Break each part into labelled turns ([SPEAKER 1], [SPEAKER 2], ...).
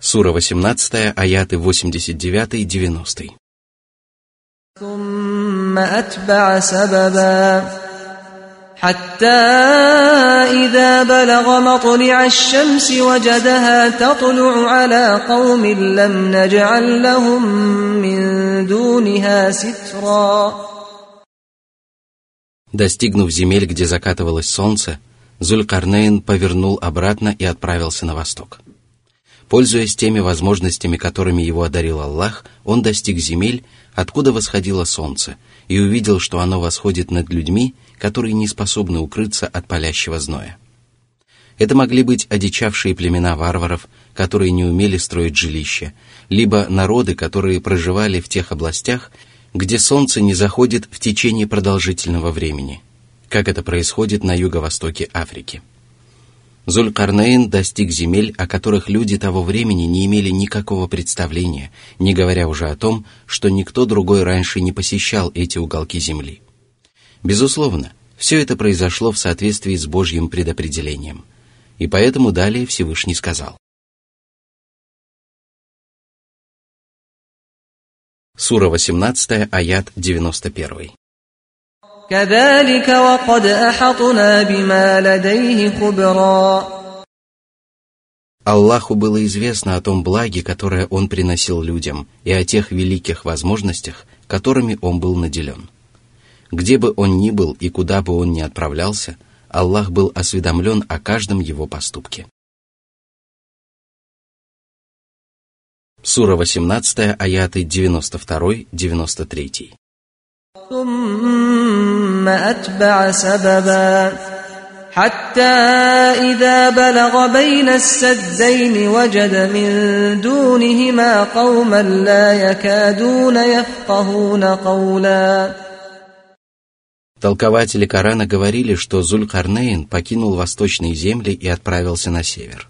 [SPEAKER 1] Сура 18, аяты 89-90.
[SPEAKER 2] ثم أتبع سببا حتى إذا بلغ مطلع الشمس وجدها تطلع على قوم لم نجعل لهم من دونها سترا
[SPEAKER 1] Достигнув земель, где закатывалось солнце, Зулькарнейн повернул обратно и отправился на восток. Пользуясь теми возможностями, которыми его одарил Аллах, он достиг земель, откуда восходило солнце, и увидел, что оно восходит над людьми, которые не способны укрыться от палящего зноя. Это могли быть одичавшие племена варваров, которые не умели строить жилища, либо народы, которые проживали в тех областях, где солнце не заходит в течение продолжительного времени, как это происходит на юго-востоке Африки. Зулькарнейн достиг земель, о которых люди того времени не имели никакого представления, не говоря уже о том, что никто другой раньше не посещал эти уголки земли. Безусловно, все это произошло в соответствии с Божьим предопределением. И поэтому далее Всевышний сказал. Сура 18, аят 91.
[SPEAKER 2] كذلك وقد أحطنا بما لديه خبرا
[SPEAKER 1] Аллаху было известно о том благе, которое Он приносил людям, и о тех великих возможностях, которыми Он был наделен. Где бы он ни был и куда бы он ни отправлялся, Аллах был осведомлен о каждом его поступке. Сура 18, аяты 92-93.
[SPEAKER 2] ثم أتبع سببا حتى إذا بلغ بين السدين وجد من دونهما قوما لا يكادون يفقهون قولا
[SPEAKER 1] Толкователи Корана говорили, что Зуль-Карнейн покинул восточные земли и отправился на север.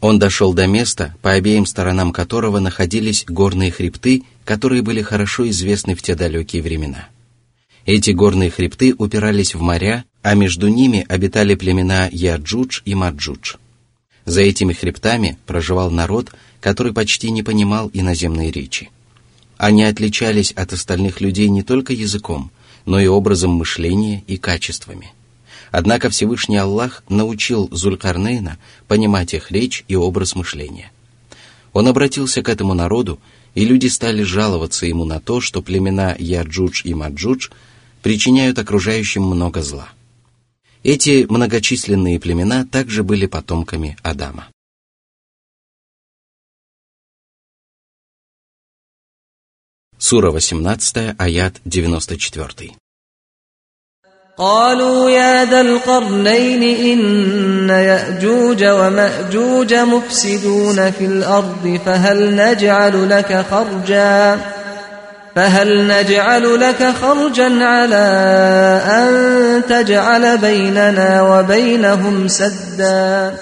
[SPEAKER 1] Он дошел до места, по обеим сторонам которого находились горные хребты, которые были хорошо известны в те далекие времена. эти горные хребты упирались в моря, а между ними обитали племена Яджудж и Маджудж. За этими хребтами проживал народ, который почти не понимал иноземной речи. Они отличались от остальных людей не только языком, но и образом мышления и качествами. Однако Всевышний Аллах научил Зулькарнейна понимать их речь и образ мышления. Он обратился к этому народу, и люди стали жаловаться ему на то, что племена Яджудж и Маджудж причиняют окружающим много зла. Эти многочисленные племена также были потомками Адама. Сура 18, аят 94.
[SPEAKER 2] قالوا يا ذا القرنين إن يأجوج ومأجوج مفسدون في الأرض فهل نجعل لك خرجا فهل نجعل لك خرجا على أن تجعل بيننا وبينهم سدا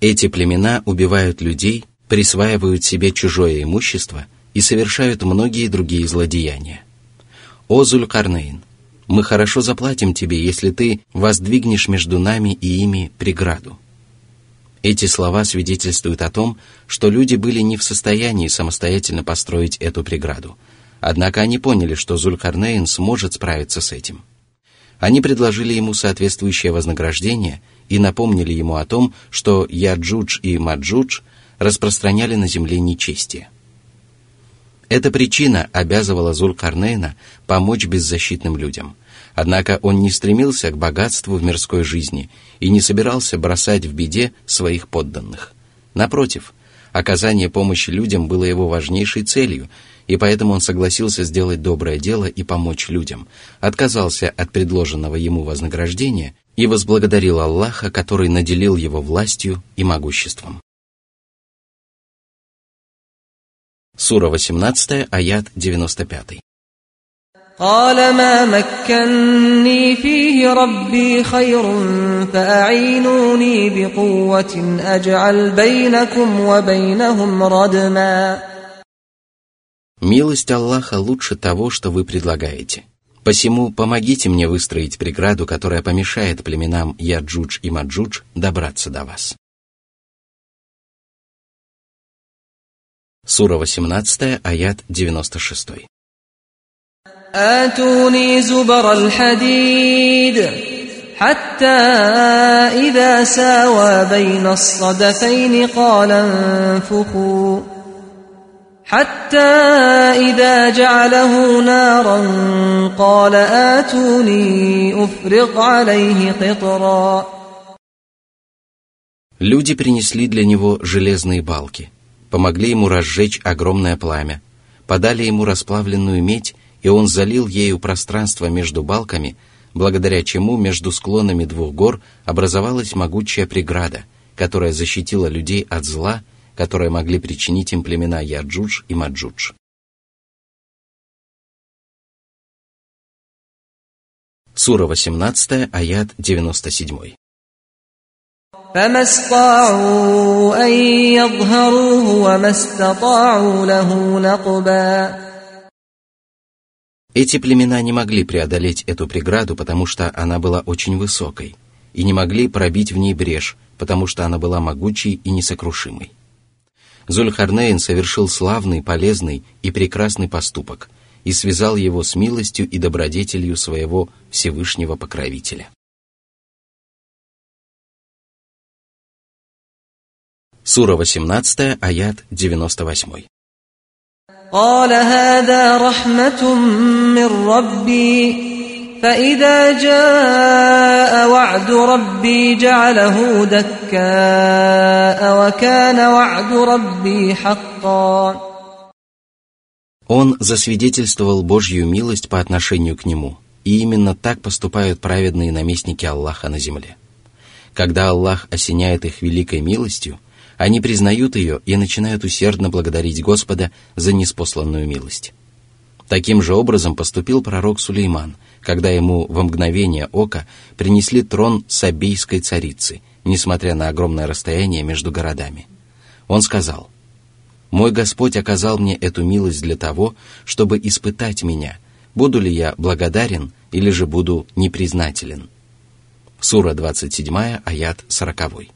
[SPEAKER 1] Эти племена убивают людей, присваивают себе чужое имущество и совершают многие другие злодеяния. О Зулькарнейн, мы хорошо заплатим тебе, если ты воздвигнешь между нами и ими преграду. Эти слова свидетельствуют о том, что люди были не в состоянии самостоятельно построить эту преграду. Однако они поняли, что Зулькарнейн сможет справиться с этим. Они предложили ему соответствующее вознаграждение и напомнили ему о том, что Яджудж и Маджудж распространяли на земле нечестие. Эта причина обязывала Зуль-Карнейна помочь беззащитным людям. Однако он не стремился к богатству в мирской жизни и не собирался бросать в беде своих подданных. Напротив, оказание помощи людям было его важнейшей целью, и поэтому он согласился сделать доброе дело и помочь людям, отказался от предложенного ему вознаграждения и возблагодарил Аллаха, который наделил его властью и могуществом. Сура 18, аят 95.
[SPEAKER 2] قال ما مكني فيه ربي خير فأعينوني بقوة أجعل بينكم وبينهم ردما
[SPEAKER 1] Милость Аллаха лучше того, что вы предлагаете. Посему помогите мне выстроить преграду, которая помешает племенам Яджудж и Маджудж добраться до вас. Сура 18, аят 96.
[SPEAKER 2] آتوني زبر الحديد حتى إذا ساوى بين الصدفين قال انفخوا حتى إذا جعله نارا قال آتوني أفرغ عليه قطرا
[SPEAKER 1] Люди принесли для него железные балки, помогли ему разжечь огромное пламя, подали ему расплавленную медь, и он залил ею пространство между балками, благодаря чему между склонами двух гор образовалась могучая преграда, которая защитила людей от зла, которое могли причинить им племена Яджудж и Маджудж. Сура 18, аят 97.
[SPEAKER 2] فما استطاعوا أن يظهروه وما استطاعوا له نقبا
[SPEAKER 1] эти племена не могли преодолеть эту преграду, потому что она была очень высокой, и не могли пробить в ней брешь, потому что она была могучей и несокрушимой. Зульхарнейн совершил славный, полезный и прекрасный поступок и связал его с милостью и добродетелью своего Всевышнего Покровителя. Сура 18, аят 98.
[SPEAKER 2] قال هذا رحمة من ربي فإذا جاء وعد ربي جعله دكاء وكان وعد ربي حقا
[SPEAKER 1] Он засвидетельствовал Божью милость по отношению к нему, и именно так поступают праведные наместники Аллаха на земле. Когда Аллах осеняет их великой милостью, они признают ее и начинают усердно благодарить Господа за неспосланную милость. Таким же образом поступил пророк Сулейман, когда ему во мгновение ока принесли трон Сабейской царицы, несмотря на огромное расстояние между городами. Он сказал, «Мой Господь оказал мне эту милость для того, чтобы испытать меня, буду ли я благодарен или же буду непризнателен». Сура 27, аят 40.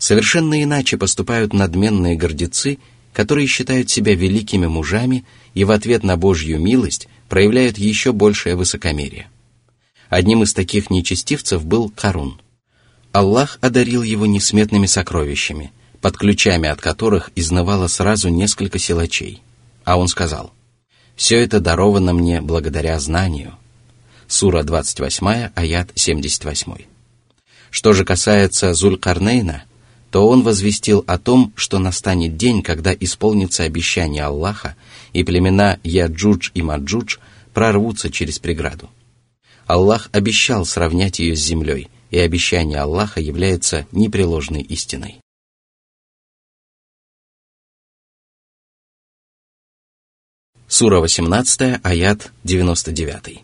[SPEAKER 1] Совершенно иначе поступают надменные гордецы, которые считают себя великими мужами и в ответ на Божью милость проявляют еще большее высокомерие. Одним из таких нечестивцев был Карун. Аллах одарил его несметными сокровищами, под ключами от которых изнывало сразу несколько силачей. А он сказал, «Все это даровано мне благодаря знанию». Сура 28, аят 78. Что же касается Зулькарнейна, то он возвестил о том, что настанет день, когда исполнится обещание Аллаха, и племена Яджудж и Маджудж прорвутся через преграду. Аллах обещал сравнять ее с землей, и обещание Аллаха является непреложной истиной. Сура 18, аят 99.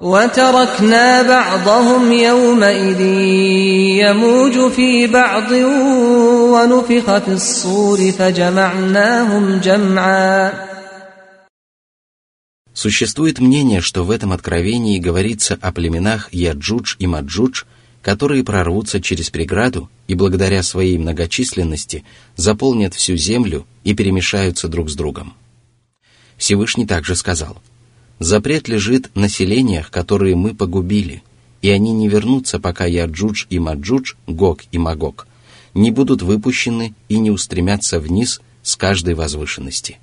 [SPEAKER 2] وتركنا بعضهم يومئذ يموج في بعض ونفخ في الصور فجمعناهم جمعا
[SPEAKER 1] Существует мнение, что в этом откровении говорится о племенах Яджудж и Маджудж, которые прорвутся через преграду и благодаря своей многочисленности заполнят всю землю и перемешаются друг с другом. Всевышний также сказал – Запрет лежит на селениях, которые мы погубили, и они не вернутся, пока Яджудж и Маджудж, Гог и Магог, не будут выпущены и не устремятся вниз с каждой возвышенности.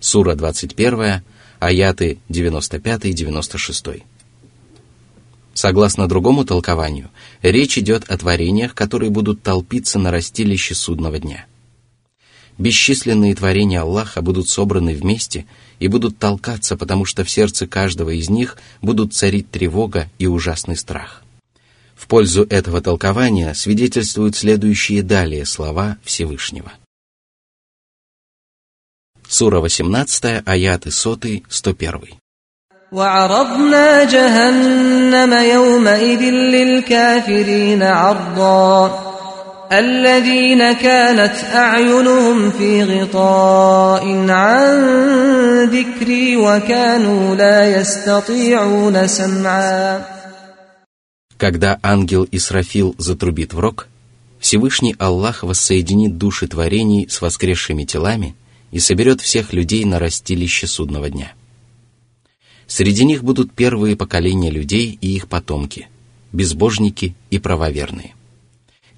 [SPEAKER 1] Сура 21, аяты 95 и 96. Согласно другому толкованию, речь идет о творениях, которые будут толпиться на растилище судного дня. Бесчисленные творения Аллаха будут собраны вместе – и будут толкаться, потому что в сердце каждого из них будут царить тревога и ужасный страх. В пользу этого толкования свидетельствуют следующие далее слова Всевышнего. Сура 18, аяты 100, 101.
[SPEAKER 2] وعرضنا جهنم يومئذ للكافرين عرضا الذين كانت أعينهم في غطاء عن ذكري وكانوا لا يستطيعون سمعا
[SPEAKER 1] Когда ангел Исрафил затрубит в рог, Всевышний Аллах воссоединит души творений с воскресшими телами и соберет всех людей на растилище судного дня. Среди них будут первые поколения людей и их потомки, безбожники и правоверные.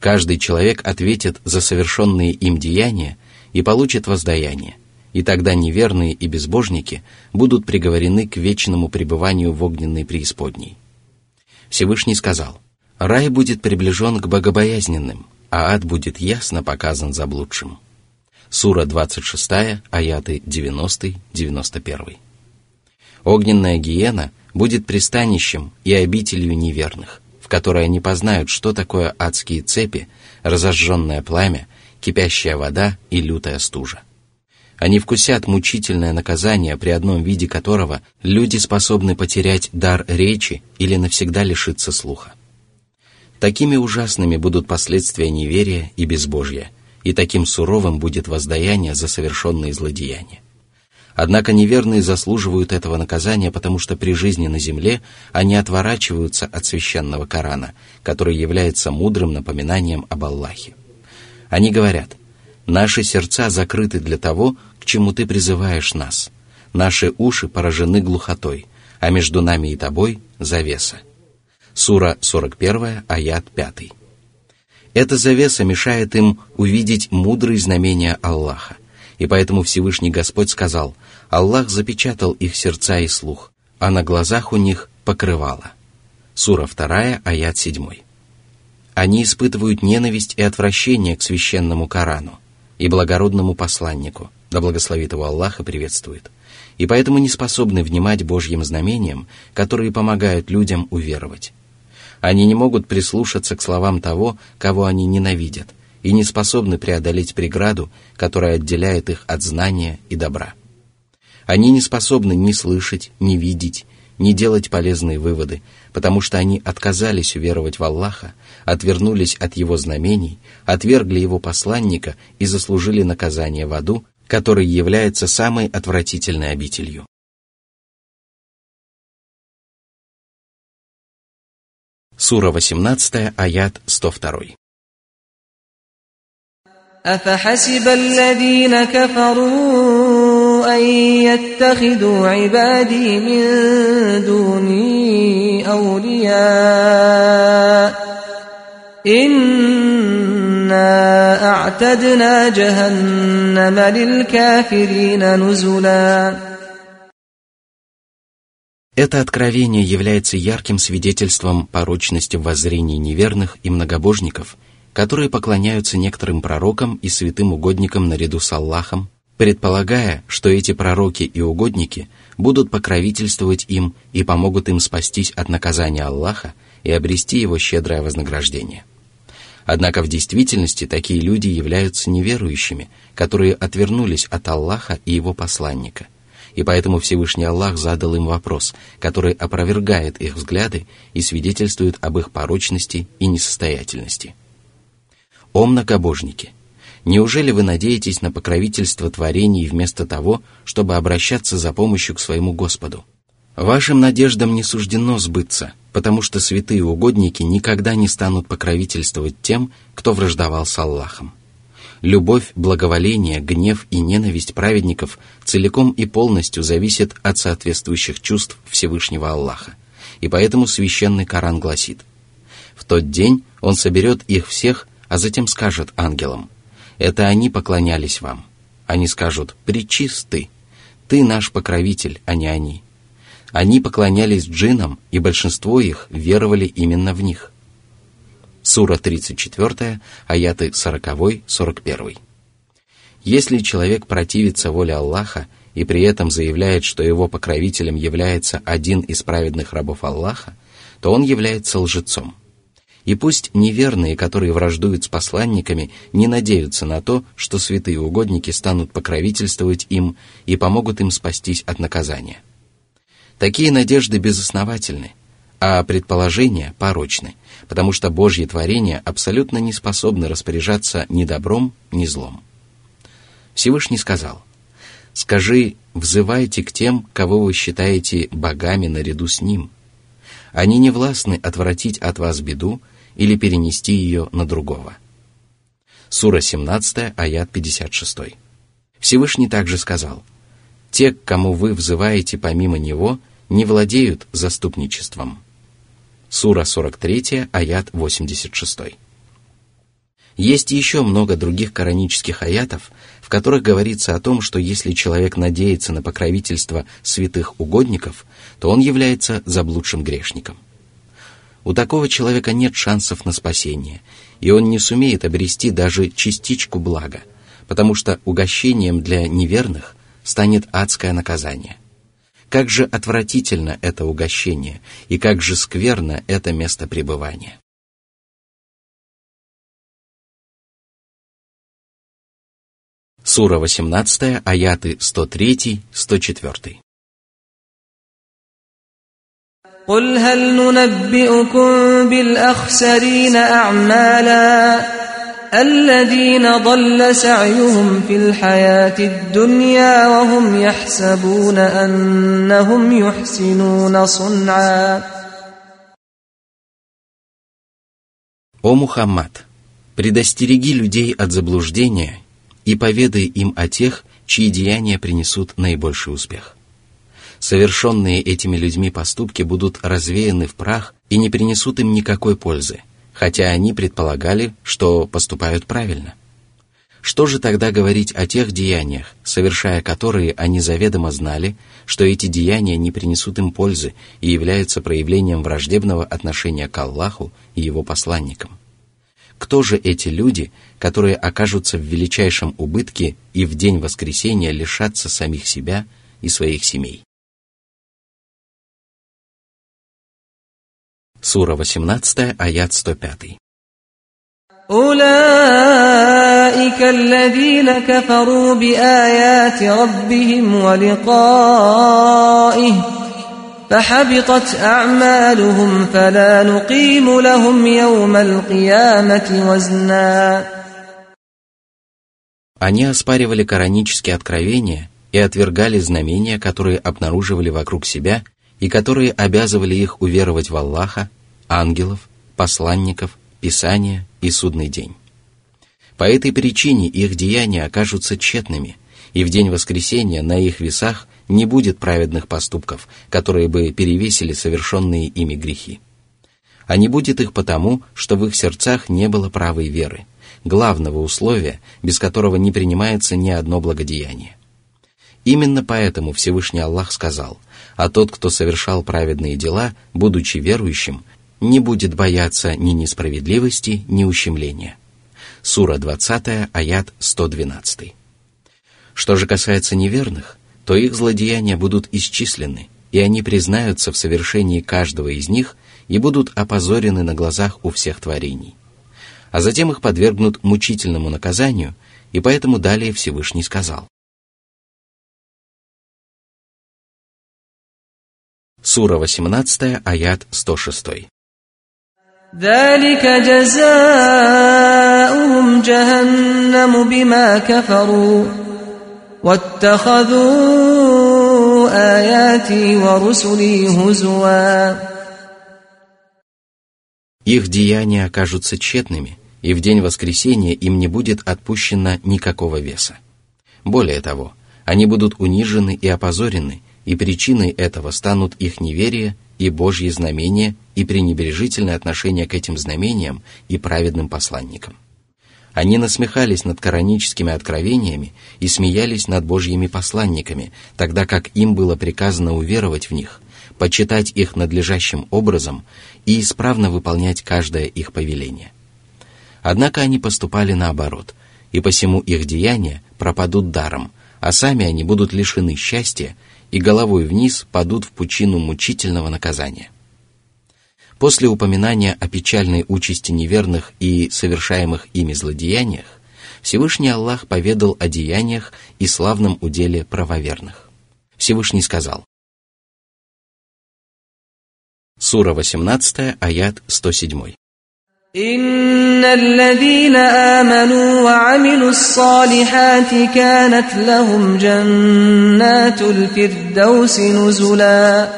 [SPEAKER 1] Каждый человек ответит за совершенные им деяния и получит воздаяние, и тогда неверные и безбожники будут приговорены к вечному пребыванию в огненной преисподней. Всевышний сказал, «Рай будет приближен к богобоязненным, а ад будет ясно показан заблудшим». Сура 26, аяты 90-91. Огненная гиена будет пристанищем и обителью неверных, в которой они познают, что такое адские цепи, разожженное пламя, кипящая вода и лютая стужа. Они вкусят мучительное наказание, при одном виде которого люди способны потерять дар речи или навсегда лишиться слуха. Такими ужасными будут последствия неверия и безбожья, и таким суровым будет воздаяние за совершенные злодеяния. Однако неверные заслуживают этого наказания, потому что при жизни на земле они отворачиваются от священного Корана, который является мудрым напоминанием об Аллахе. Они говорят, «Наши сердца закрыты для того, к чему ты призываешь нас. Наши уши поражены глухотой, а между нами и тобой завеса. Сура 41, аят 5. Эта завеса мешает им увидеть мудрые знамения Аллаха. И поэтому Всевышний Господь сказал, Аллах запечатал их сердца и слух, а на глазах у них покрывало. Сура 2, аят 7. Они испытывают ненависть и отвращение к священному Корану и благородному посланнику – да благословит его Аллах и приветствует, и поэтому не способны внимать Божьим знамениям, которые помогают людям уверовать. Они не могут прислушаться к словам того, кого они ненавидят, и не способны преодолеть преграду, которая отделяет их от знания и добра. Они не способны ни слышать, ни видеть, ни делать полезные выводы, потому что они отказались уверовать в Аллаха, отвернулись от Его знамений, отвергли Его посланника и заслужили наказание в аду, который является самой отвратительной обителью. Сура 18, аят 102.
[SPEAKER 2] أفحسب الذين كفروا أن يتخذوا عبادي من دوني أولياء أعتدنا جهنم للكافرين نزلا
[SPEAKER 1] Это откровение является ярким свидетельством порочности воззрений неверных и многобожников, которые поклоняются некоторым пророкам и святым угодникам наряду с Аллахом, предполагая, что эти пророки и угодники будут покровительствовать им и помогут им спастись от наказания Аллаха и обрести его щедрое вознаграждение. Однако в действительности такие люди являются неверующими, которые отвернулись от Аллаха и его посланника. И поэтому Всевышний Аллах задал им вопрос, который опровергает их взгляды и свидетельствует об их порочности и несостоятельности. О многобожники! Неужели вы надеетесь на покровительство творений вместо того, чтобы обращаться за помощью к своему Господу? Вашим надеждам не суждено сбыться – потому что святые угодники никогда не станут покровительствовать тем, кто враждовал с Аллахом. Любовь, благоволение, гнев и ненависть праведников целиком и полностью зависят от соответствующих чувств Всевышнего Аллаха. И поэтому священный Коран гласит, «В тот день Он соберет их всех, а затем скажет ангелам, «Это они поклонялись вам». Они скажут, «Причисты, ты наш покровитель, а не они». Они поклонялись джинам, и большинство их веровали именно в них. Сура 34, аяты 40-41. Если человек противится воле Аллаха и при этом заявляет, что его покровителем является один из праведных рабов Аллаха, то он является лжецом. И пусть неверные, которые враждуют с посланниками, не надеются на то, что святые угодники станут покровительствовать им и помогут им спастись от наказания – Такие надежды безосновательны, а предположения порочны, потому что Божьи творения абсолютно не способны распоряжаться ни добром, ни злом. Всевышний сказал, «Скажи, взывайте к тем, кого вы считаете богами наряду с Ним. Они не властны отвратить от вас беду или перенести ее на другого. Сура 17, аят 56. Всевышний также сказал, «Те, к кому вы взываете помимо Него, не владеют заступничеством». Сура 43, аят 86. Есть еще много других коранических аятов, в которых говорится о том, что если человек надеется на покровительство святых угодников, то он является заблудшим грешником. У такого человека нет шансов на спасение, и он не сумеет обрести даже частичку блага, потому что угощением для неверных станет адское наказание. Как же отвратительно это угощение, и как же скверно это место пребывания. Сура 18, аяты 103-104.
[SPEAKER 2] قل هل ننبئكم بالأخسرين أعمالا الذين ضل سعيهم في الحياة الدنيا وهم يحسبون أنهم يحسنون صنعا
[SPEAKER 1] О Мухаммад, предостереги людей от заблуждения и поведай им о тех, чьи деяния принесут наибольший успех – Совершенные этими людьми поступки будут развеяны в прах и не принесут им никакой пользы, хотя они предполагали, что поступают правильно. Что же тогда говорить о тех деяниях, совершая которые они заведомо знали, что эти деяния не принесут им пользы и являются проявлением враждебного отношения к Аллаху и его посланникам? Кто же эти люди, которые окажутся в величайшем убытке и в день воскресения лишатся самих себя и своих семей? Сура 18, аят 105.
[SPEAKER 2] أولئك الذين كفروا بآيات ربهم ولقائه فحبطت أعمالهم فلا نقيم لهم يوم القيامة وزنا
[SPEAKER 1] Они оспаривали коранические откровения и отвергали знамения, которые обнаруживали вокруг себя и которые обязывали их уверовать в Аллаха, ангелов, посланников, Писания и судный день. По этой причине их деяния окажутся тщетными, и в день воскресения на их весах не будет праведных поступков, которые бы перевесили совершенные ими грехи. А не будет их потому, что в их сердцах не было правой веры, главного условия, без которого не принимается ни одно благодеяние. Именно поэтому Всевышний Аллах сказал, а тот, кто совершал праведные дела, будучи верующим, не будет бояться ни несправедливости, ни ущемления. Сура 20, аят 112. Что же касается неверных, то их злодеяния будут исчислены, и они признаются в совершении каждого из них и будут опозорены на глазах у всех творений. А затем их подвергнут мучительному наказанию, и поэтому далее Всевышний сказал. Сура 18, аят 106.
[SPEAKER 2] ذلك جزاؤهم جهنم بما كفروا واتخذوا آياتي ورسلي هزوا
[SPEAKER 1] Их деяния окажутся тщетными, и в день воскресения им не будет отпущено никакого веса. Более того, они будут унижены и опозорены, и причиной этого станут их неверие и Божьи знамения и пренебрежительное отношение к этим знамениям и праведным посланникам. Они насмехались над кораническими откровениями и смеялись над Божьими посланниками, тогда как им было приказано уверовать в них, почитать их надлежащим образом и исправно выполнять каждое их повеление. Однако они поступали наоборот, и посему их деяния пропадут даром, а сами они будут лишены счастья и головой вниз падут в пучину мучительного наказания. После упоминания о печальной участи неверных и совершаемых ими злодеяниях, Всевышний Аллах поведал о деяниях и славном уделе правоверных. Всевышний сказал, Сура 18, аят 107.
[SPEAKER 2] إن الذين آمنوا وعملوا الصالحات كانت لهم جنات الفردوس نزلا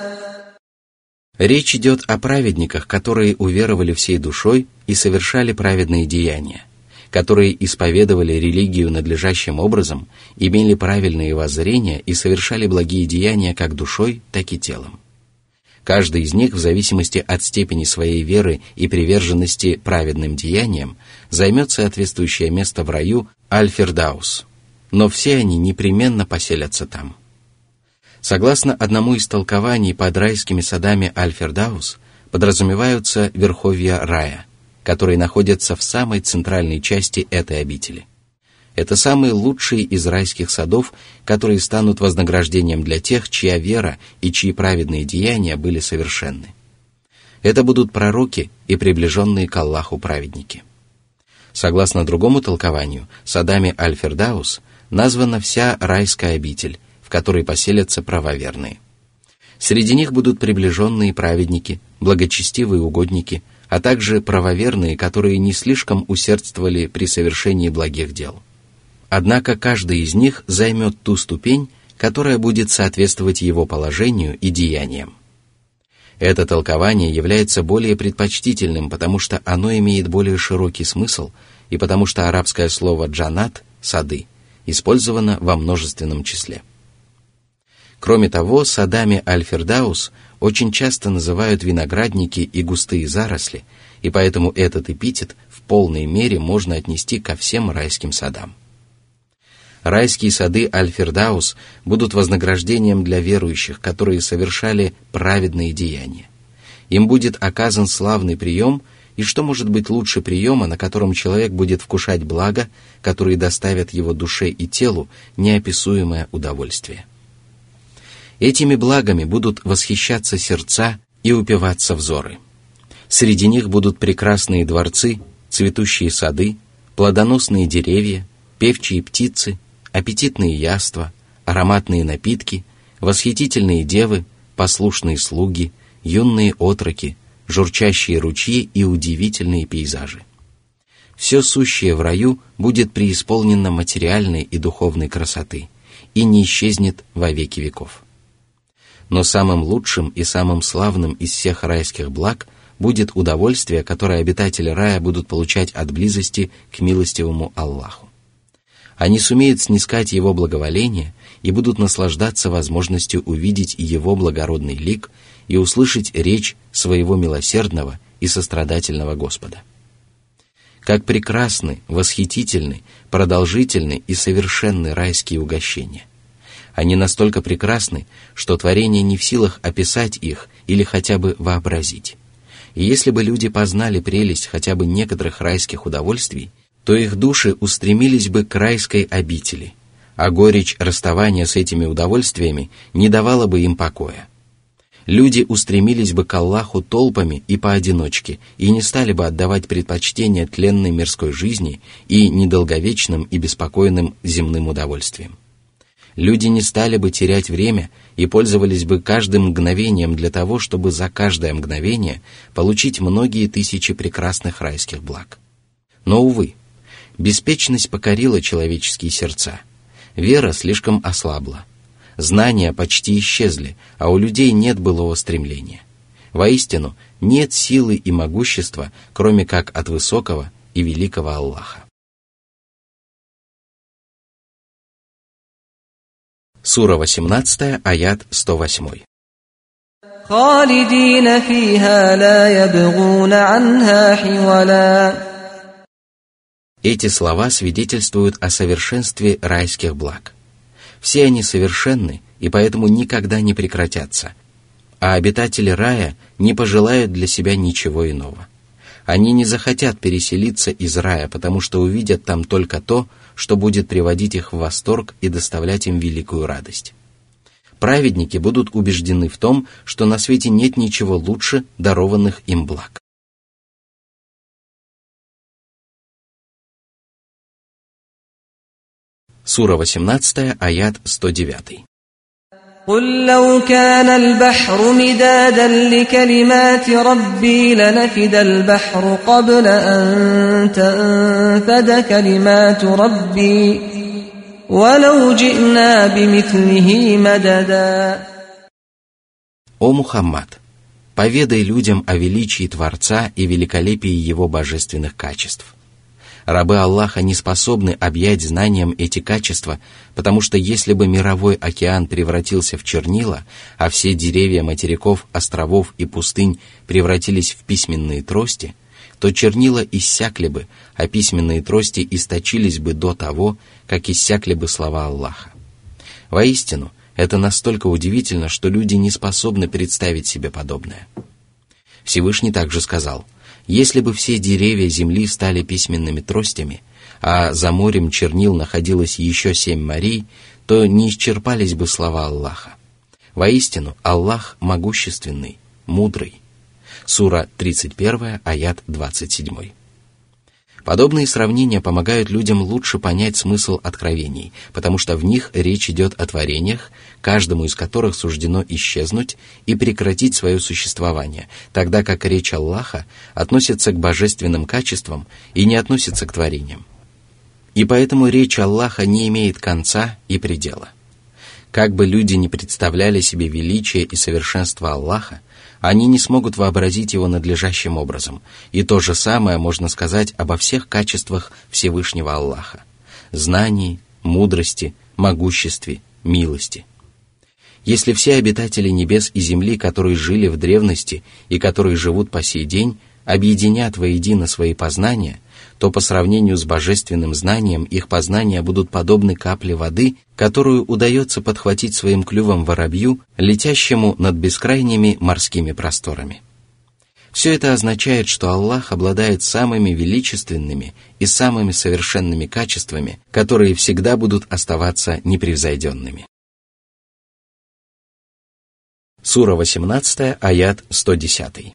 [SPEAKER 1] Речь идет о праведниках, которые уверовали всей душой и совершали праведные деяния. которые исповедовали религию надлежащим образом, имели правильные воззрения и совершали благие деяния как душой, так и телом. Каждый из них, в зависимости от степени своей веры и приверженности праведным деяниям, займет соответствующее место в раю Аль-Фердаус, но все они непременно поселятся там. Согласно одному из толкований под райскими садами Аль-Фердаус, подразумеваются верховья рая, которые находятся в самой центральной части этой обители – это самые лучшие из райских садов, которые станут вознаграждением для тех, чья вера и чьи праведные деяния были совершенны. Это будут пророки и приближенные к Аллаху праведники. Согласно другому толкованию, садами Аль-Фердаус названа вся райская обитель, в которой поселятся правоверные. Среди них будут приближенные праведники, благочестивые угодники, а также правоверные, которые не слишком усердствовали при совершении благих дел – Однако каждый из них займет ту ступень, которая будет соответствовать его положению и деяниям. Это толкование является более предпочтительным, потому что оно имеет более широкий смысл и потому что арабское слово «джанат» — «сады» использовано во множественном числе. Кроме того, садами Аль-Фердаус очень часто называют виноградники и густые заросли, и поэтому этот эпитет в полной мере можно отнести ко всем райским садам. Райские сады Аль-Фердаус будут вознаграждением для верующих, которые совершали праведные деяния. Им будет оказан славный прием, и что может быть лучше приема, на котором человек будет вкушать блага, которые доставят его душе и телу неописуемое удовольствие. Этими благами будут восхищаться сердца и упиваться взоры. Среди них будут прекрасные дворцы, цветущие сады, плодоносные деревья, певчие птицы, аппетитные яства, ароматные напитки, восхитительные девы, послушные слуги, юные отроки, журчащие ручьи и удивительные пейзажи. Все сущее в раю будет преисполнено материальной и духовной красоты и не исчезнет во веки веков. Но самым лучшим и самым славным из всех райских благ будет удовольствие, которое обитатели рая будут получать от близости к милостивому Аллаху они сумеют снискать Его благоволение и будут наслаждаться возможностью увидеть Его благородный лик и услышать речь своего милосердного и сострадательного Господа. Как прекрасны, восхитительны, продолжительны и совершенны райские угощения. Они настолько прекрасны, что творение не в силах описать их или хотя бы вообразить. И если бы люди познали прелесть хотя бы некоторых райских удовольствий – то их души устремились бы к райской обители, а горечь расставания с этими удовольствиями не давала бы им покоя. Люди устремились бы к Аллаху толпами и поодиночке и не стали бы отдавать предпочтение тленной мирской жизни и недолговечным и беспокойным земным удовольствиям. Люди не стали бы терять время и пользовались бы каждым мгновением для того, чтобы за каждое мгновение получить многие тысячи прекрасных райских благ. Но, увы, Беспечность покорила человеческие сердца. Вера слишком ослабла. Знания почти исчезли, а у людей нет былого стремления. Воистину, нет силы и могущества, кроме как от высокого и великого Аллаха. Сура 18, аят 108. خالدين فيها لا يبغون عنها حولا эти слова свидетельствуют о совершенстве райских благ. Все они совершенны и поэтому никогда не прекратятся, а обитатели рая не пожелают для себя ничего иного. Они не захотят переселиться из рая, потому что увидят там только то, что будет приводить их в восторг и доставлять им великую радость. Праведники будут убеждены в том, что на свете нет ничего лучше дарованных им благ. Сура 18, аят 109. قل لو كان البحر مدادا لكلمات ربي لنفد البحر قبل أن تنفد كلمات ربي ولو جئنا بمثله مددا О Мухаммад, поведай людям о величии Творца и великолепии Его божественных качеств – Рабы Аллаха не способны объять знанием эти качества, потому что если бы мировой океан превратился в чернила, а все деревья материков, островов и пустынь превратились в письменные трости, то чернила иссякли бы, а письменные трости источились бы до того, как иссякли бы слова Аллаха. Воистину, это настолько удивительно, что люди не способны представить себе подобное. Всевышний также сказал – если бы все деревья земли стали письменными тростями, а за морем чернил находилось еще семь морей, то не исчерпались бы слова Аллаха. Воистину, Аллах могущественный, мудрый. Сура 31, аят 27. Подобные сравнения помогают людям лучше понять смысл откровений, потому что в них речь идет о творениях, каждому из которых суждено исчезнуть и прекратить свое существование, тогда как речь Аллаха относится к божественным качествам и не относится к творениям. И поэтому речь Аллаха не имеет конца и предела. Как бы люди не представляли себе величие и совершенство Аллаха, они не смогут вообразить его надлежащим образом. И то же самое можно сказать обо всех качествах Всевышнего Аллаха – знании, мудрости, могуществе, милости. Если все обитатели небес и земли, которые жили в древности и которые живут по сей день, объединят воедино свои познания, то по сравнению с божественным знанием их познания будут подобны капле воды, которую удается подхватить своим клювом воробью, летящему над бескрайними морскими просторами. Все это означает, что Аллах обладает самыми величественными и самыми совершенными качествами, которые всегда будут оставаться непревзойденными. Сура 18, аят 110.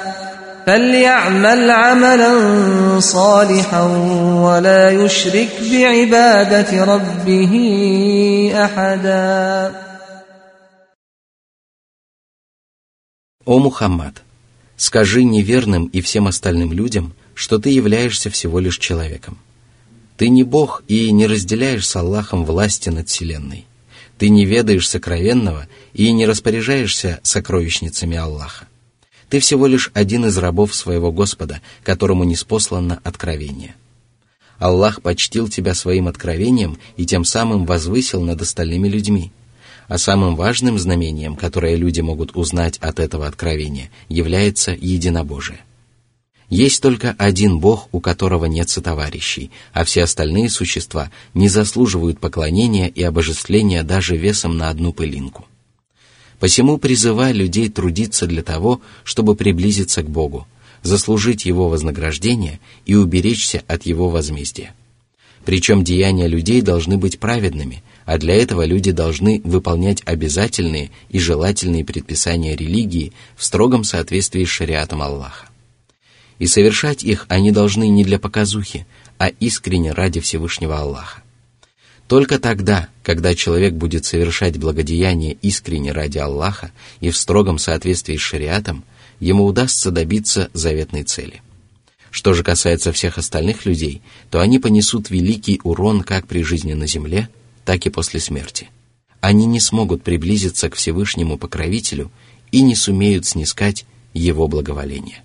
[SPEAKER 2] فليعمل عملا صالحا ولا يشرك بعبادة ربه أحدا
[SPEAKER 1] О Мухаммад, скажи неверным и всем остальным людям, что ты являешься всего лишь человеком. Ты не Бог и не разделяешь с Аллахом власти над Вселенной. Ты не ведаешь сокровенного и не распоряжаешься сокровищницами Аллаха. Ты всего лишь один из рабов своего Господа, которому не спослано откровение. Аллах почтил тебя своим откровением и тем самым возвысил над остальными людьми. А самым важным знамением, которое люди могут узнать от этого откровения, является единобожие. Есть только один Бог, у которого нет сотоварищей, а все остальные существа не заслуживают поклонения и обожествления даже весом на одну пылинку. Посему призывай людей трудиться для того, чтобы приблизиться к Богу, заслужить Его вознаграждение и уберечься от Его возмездия. Причем деяния людей должны быть праведными, а для этого люди должны выполнять обязательные и желательные предписания религии в строгом соответствии с шариатом Аллаха. И совершать их они должны не для показухи, а искренне ради Всевышнего Аллаха. Только тогда, когда человек будет совершать благодеяние искренне ради Аллаха и в строгом соответствии с шариатом, ему удастся добиться заветной цели. Что же касается всех остальных людей, то они понесут великий урон как при жизни на земле, так и после смерти. Они не смогут приблизиться к Всевышнему Покровителю и не сумеют снискать Его благоволение.